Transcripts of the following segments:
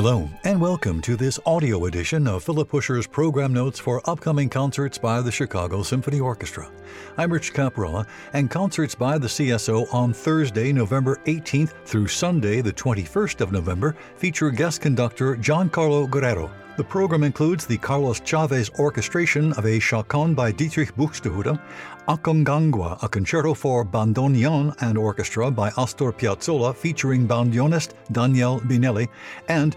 escalão and welcome to this audio edition of Philip Huscher's program notes for upcoming concerts by the Chicago Symphony Orchestra. I'm Rich Caparella, and concerts by the CSO on Thursday, November 18th through Sunday, the 21st of November, feature guest conductor Giancarlo Guerrero. The program includes the Carlos Chavez orchestration of a chaconne by Dietrich Buxtehude, Aconcagua, a concerto for bandoneon and orchestra by Astor Piazzolla featuring bandoneonist Daniel Binelli, and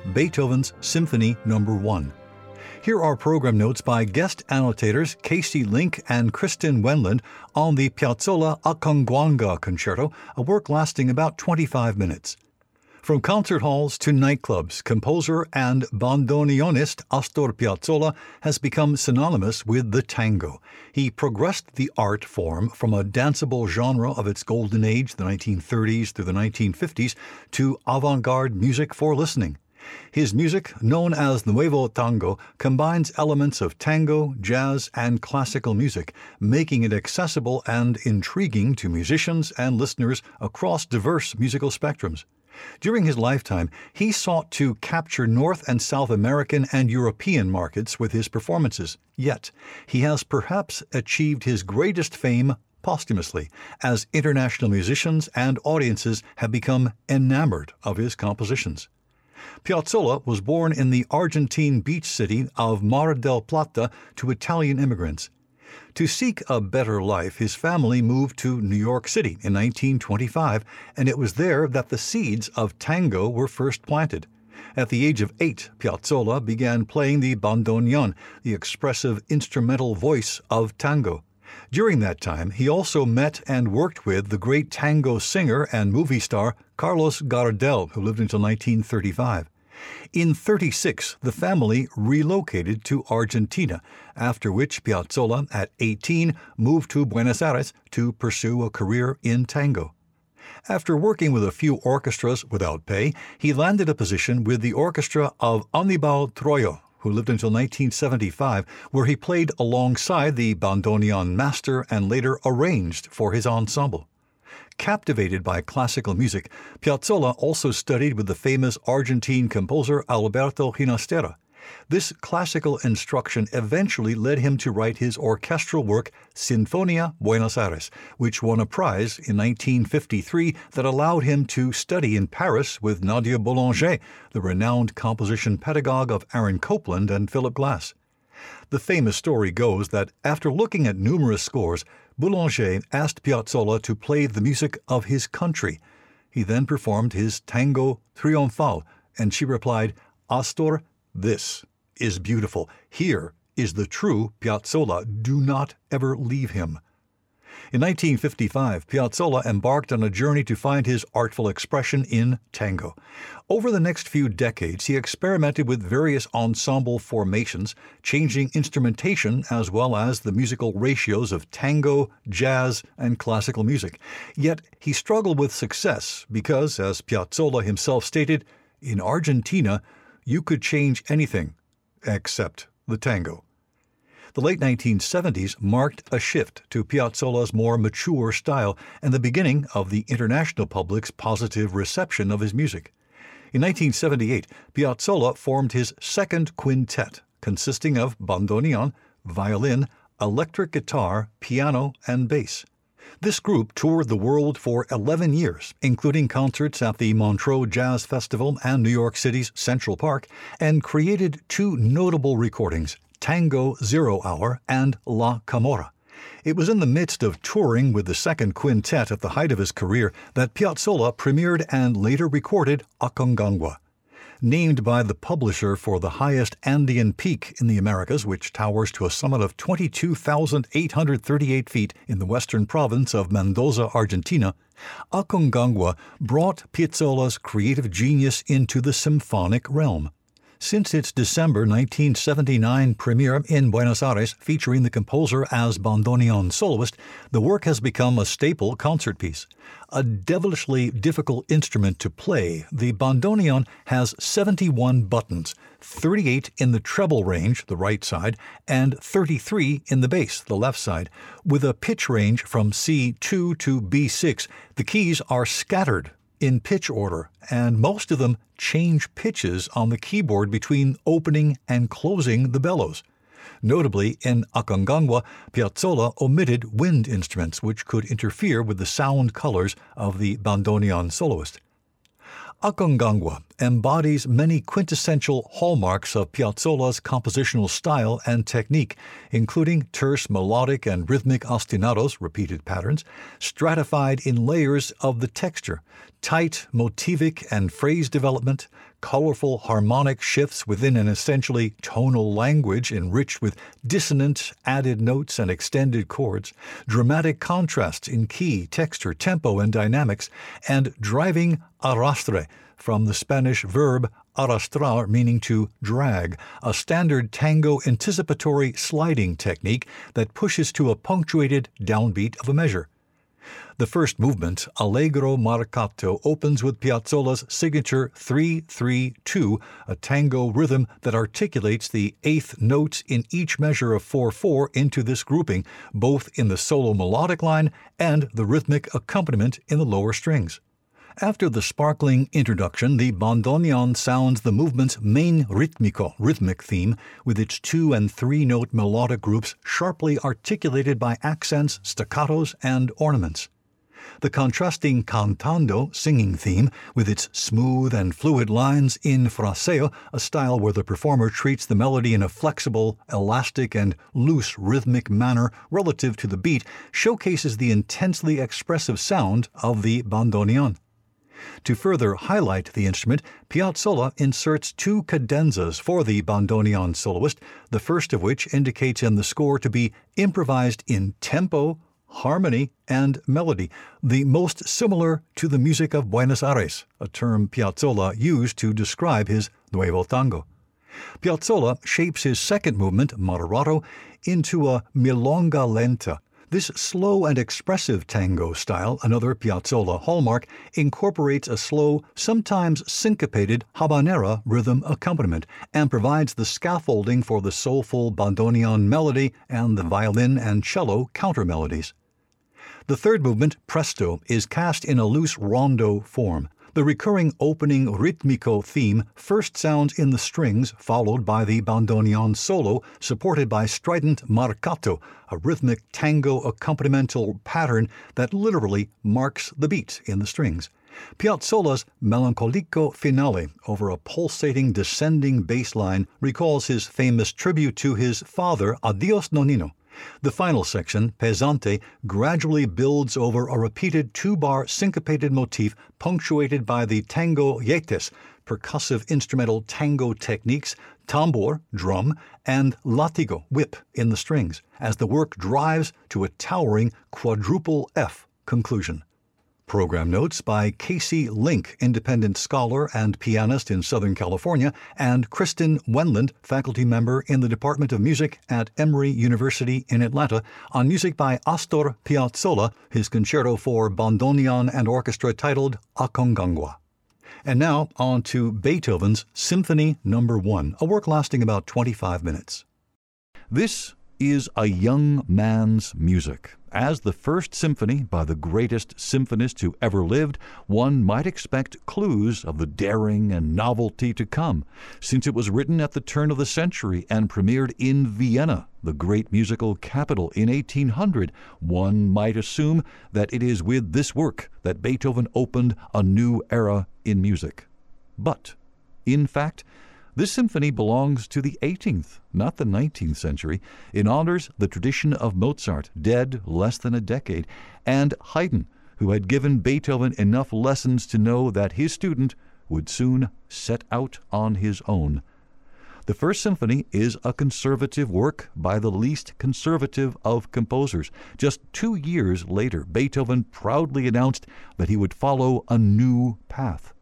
Beethoven's Symphony No. 1. Here are program notes by guest annotators Kacey Link and Kristin Wendland on the Piazzolla Aconcagua concerto, a work lasting about 25 minutes. From concert halls to nightclubs, composer and bandoneonist Astor Piazzolla has become synonymous with the tango. He progressed the art form from a danceable genre of its golden age, the 1930s through the 1950s, to avant garde music for listening. His music, known as Nuevo Tango, combines elements of tango, jazz, and classical music, making it accessible and intriguing to musicians and listeners across diverse musical spectrums. During his lifetime, he sought to capture North and South American and European markets with his performances. Yet, he has perhaps achieved his greatest fame posthumously, as international musicians and audiences have become enamored of his compositions. Piazzolla was born in the Argentine beach city of Mar del Plata to Italian immigrants. To seek a better life, his family moved to New York City in 1925, and it was there that the seeds of tango were first planted. At the age of eight, Piazzolla began playing the bandoneon, the expressive instrumental voice of tango. During that time, he also met and worked with the great tango singer and movie star Carlos Gardel, who lived until 1935. In 36, the family relocated to Argentina, after which Piazzolla, at 18, moved to Buenos Aires to pursue a career in tango. After working with a few orchestras without pay, he landed a position with the orchestra of Anibal Troilo, who lived until 1975, where he played alongside the bandoneon master and later arranged for his ensemble. Captivated by classical music, Piazzolla also studied with the famous Argentine composer Alberto Ginastera. This classical instruction eventually led him to write his orchestral work Sinfonia Buenos Aires, which won a prize in 1953 that allowed him to study in Paris with Nadia Boulanger, the renowned composition pedagogue of Aaron Copland and Philip Glass. The famous story goes that after looking at numerous scores, Boulanger asked Piazzolla to play the music of his country. He then performed his Tango Triomphal, and she replied, Astor, this is beautiful. Here is the true Piazzolla. Do not ever leave him. In 1955, Piazzolla embarked on a journey to find his artful expression in tango. Over the next few decades, he experimented with various ensemble formations, changing instrumentation as well as the musical ratios of tango, jazz, and classical music. Yet he struggled with success because, as Piazzolla himself stated, in Argentina, you could change anything except the tango. The late 1970s marked a shift to Piazzolla's more mature style and the beginning of the international public's positive reception of his music. In 1978, Piazzolla formed his second quintet, consisting of bandoneon, violin, electric guitar, piano, and bass. This group toured the world for 11 years, including concerts at the Montreux Jazz Festival and New York City's Central Park, and created two notable recordings Tango Zero Hour, and La Camorra. It was in the midst of touring with the second quintet at the height of his career that Piazzolla premiered and later recorded Aconcagua. Named by the publisher for the highest Andean peak in the Americas, which towers to a summit of 22,838 feet in the western province of Mendoza, Argentina, Aconcagua brought Piazzolla's creative genius into the symphonic realm. Since its December 1979 premiere in Buenos Aires featuring the composer as bandoneon soloist, the work has become a staple concert piece. A devilishly difficult instrument to play, the bandoneon has 71 buttons, 38 in the treble range, the right side, and 33 in the bass, the left side. With a pitch range from C2 to B6, the keys are scattered in pitch order, and most of them change pitches on the keyboard between opening and closing the bellows. Notably, in Aconcagua, Piazzolla omitted wind instruments which could interfere with the sound colors of the bandoneon soloist. Aconcagua embodies many quintessential hallmarks of Piazzolla's compositional style and technique, including terse melodic and rhythmic ostinatos, repeated patterns, stratified in layers of the texture, tight motivic and phrase development, colorful harmonic shifts within an essentially tonal language enriched with dissonant added notes and extended chords, dramatic contrasts in key, texture, tempo, and dynamics, and driving arrastre from the Spanish verb arrastrar, meaning to drag, a standard tango anticipatory sliding technique that pushes to a punctuated downbeat of a measure. The first movement, Allegro Marcato, opens with Piazzolla's signature 3-3-2, a tango rhythm that articulates the eighth notes in each measure of 4-4 into this grouping, both in the solo melodic line and the rhythmic accompaniment in the lower strings. After the sparkling introduction, the bandoneon sounds the movement's main ritmico, rhythmic theme, with its two and three note melodic groups sharply articulated by accents, staccatos, and ornaments. The contrasting cantando singing theme, with its smooth and fluid lines in fraseo, a style where the performer treats the melody in a flexible, elastic, and loose rhythmic manner relative to the beat, showcases the intensely expressive sound of the bandoneon. To further highlight the instrument, Piazzolla inserts two cadenzas for the bandoneon soloist, the first of which indicates in the score to be improvised in tempo, harmony, and melody, the most similar to the music of Buenos Aires, a term Piazzolla used to describe his Nuevo Tango. Piazzolla shapes his second movement, Moderato, into a milonga lenta. This slow and expressive tango style, another Piazzolla hallmark, incorporates a slow, sometimes syncopated habanera rhythm accompaniment and provides the scaffolding for the soulful bandoneon melody and the violin and cello counter melodies. The third movement, Presto, is cast in a loose rondo form. The recurring opening ritmico theme first sounds in the strings, followed by the bandoneon solo, supported by strident marcato, a rhythmic tango accompanimental pattern that literally marks the beat in the strings. Piazzolla's Melancolico Finale over a pulsating descending bass line recalls his famous tribute to his father, Adios Nonnino. The final section, Pesante, gradually builds over a repeated two bar syncopated motif punctuated by the tango yeites, percussive instrumental tango techniques, tambor, drum, and latigo, whip, in the strings, as the work drives to a towering quadruple F conclusion. Program notes by Kacey Link, independent scholar and pianist in Southern California, and Kristin Wendland, faculty member in the Department of Music at Emory University in Atlanta, on music by Astor Piazzolla, his concerto for bandoneon and orchestra titled Aconcagua. And now on to Beethoven's Symphony Number no. 1, a work lasting about 25 minutes. This is a young man's music. As the first symphony by the greatest symphonist who ever lived, one might expect clues of the daring and novelty to come, since it was written at the turn of the century and premiered in Vienna, the great musical capital, in 1800. One might assume that it is with this work that Beethoven opened a new era in music. But, in fact, this symphony belongs to the 18th, not the 19th century. It honors the tradition of Mozart, dead less than a decade, and Haydn, who had given Beethoven enough lessons to know that his student would soon set out on his own. The First Symphony is a conservative work by the least conservative of composers. Just two years later, Beethoven proudly announced that he would follow a new path.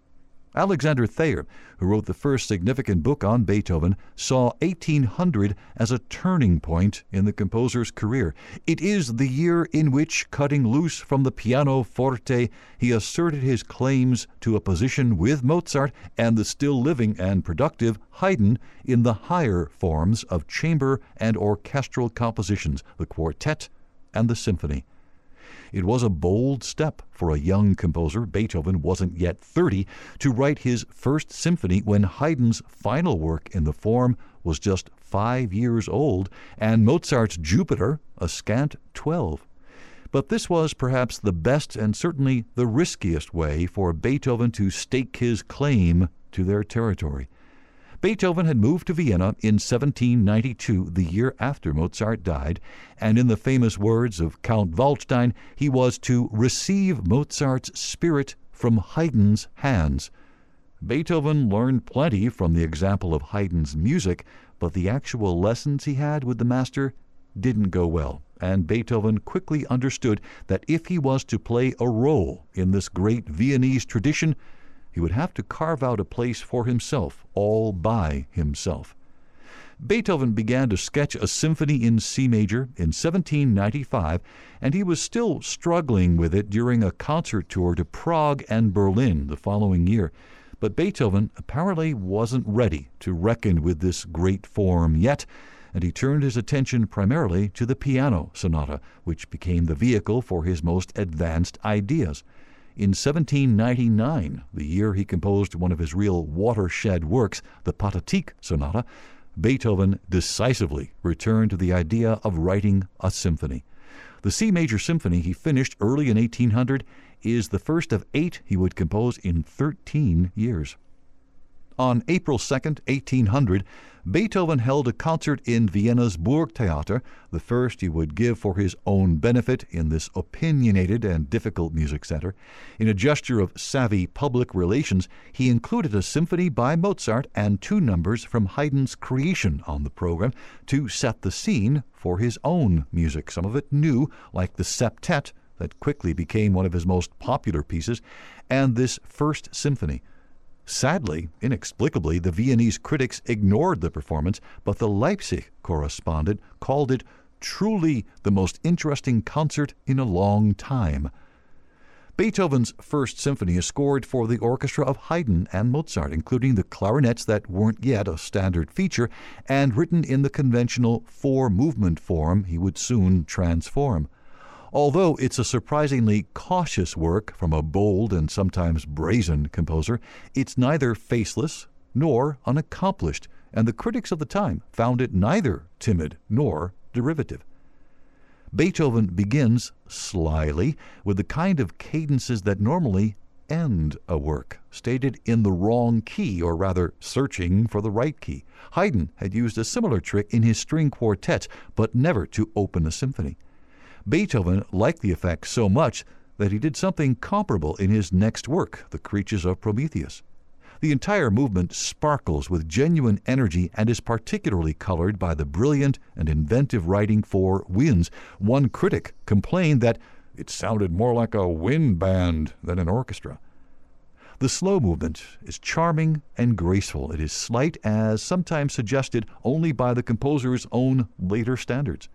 Alexander Thayer, who wrote the first significant book on Beethoven, saw 1800 as a turning point in the composer's career. It is the year in which, cutting loose from the pianoforte, he asserted his claims to a position with Mozart and the still living and productive Haydn in the higher forms of chamber and orchestral compositions, the quartet and the symphony. It was a bold step for a young composer, Beethoven wasn't yet 30, to write his first symphony when Haydn's final work in the form was just five years old, and Mozart's Jupiter a scant 12. But this was perhaps the best and certainly the riskiest way for Beethoven to stake his claim to their territory. Beethoven had moved to Vienna in 1792, the year after Mozart died, and in the famous words of Count Waldstein, he was to receive Mozart's spirit from Haydn's hands. Beethoven learned plenty from the example of Haydn's music, but the actual lessons he had with the master didn't go well, and Beethoven quickly understood that if he was to play a role in this great Viennese tradition, he would have to carve out a place for himself all by himself. Beethoven began to sketch a symphony in C major in 1795, and he was still struggling with it during a concert tour to Prague and Berlin the following year. But Beethoven apparently wasn't ready to reckon with this great form yet, and he turned his attention primarily to the piano sonata, which became the vehicle for his most advanced ideas. In 1799, the year he composed one of his real watershed works, the Pathetique Sonata, Beethoven decisively returned to the idea of writing a symphony. The C major symphony he finished early in 1800 is the first of eight he would compose in 13 years. On April 2, 1800, Beethoven held a concert in Vienna's Burgtheater, the first he would give for his own benefit in this opinionated and difficult music center. In a gesture of savvy public relations, he included a symphony by Mozart and two numbers from Haydn's Creation on the program to set the scene for his own music, some of it new, like the septet that quickly became one of his most popular pieces, and this first symphony. Sadly, inexplicably, the Viennese critics ignored the performance, but the Leipzig correspondent called it truly the most interesting concert in a long time. Beethoven's First Symphony is scored for the orchestra of Haydn and Mozart, including the clarinets that weren't yet a standard feature, and written in the conventional four movement form he would soon transform. Although it's a surprisingly cautious work from a bold and sometimes brazen composer, it's neither faceless nor unaccomplished, and the critics of the time found it neither timid nor derivative. Beethoven begins slyly with the kind of cadences that normally end a work, stated in the wrong key, or rather searching for the right key. Haydn had used a similar trick in his string quartets, but never to open a symphony. Beethoven liked the effect so much that he did something comparable in his next work, The Creatures of Prometheus. The entire movement sparkles with genuine energy and is particularly colored by the brilliant and inventive writing for winds. One critic complained that it sounded more like a wind band than an orchestra. The slow movement is charming and graceful. It is slight, as sometimes suggested only by the composer's own later standards.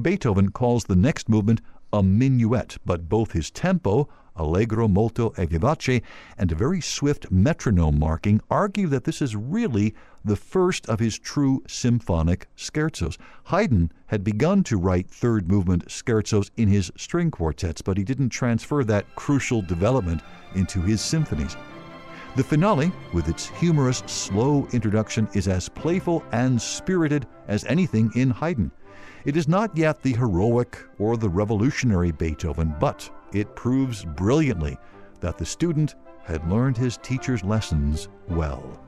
Beethoven calls the next movement a minuet, but both his tempo, allegro molto e vivace, and a very swift metronome marking argue that this is really the first of his true symphonic scherzos. Haydn had begun to write third movement scherzos in his string quartets, but he didn't transfer that crucial development into his symphonies. The finale, with its humorous, slow introduction, is as playful and spirited as anything in Haydn. It is not yet the heroic or the revolutionary Beethoven, but it proves brilliantly that the student had learned his teacher's lessons well.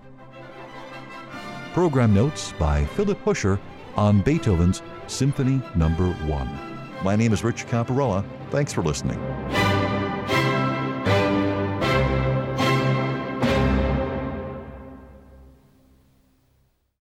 Program notes by Philip Huscher on Beethoven's Symphony Number no. 1. My name is Rich Caparella. Thanks for listening.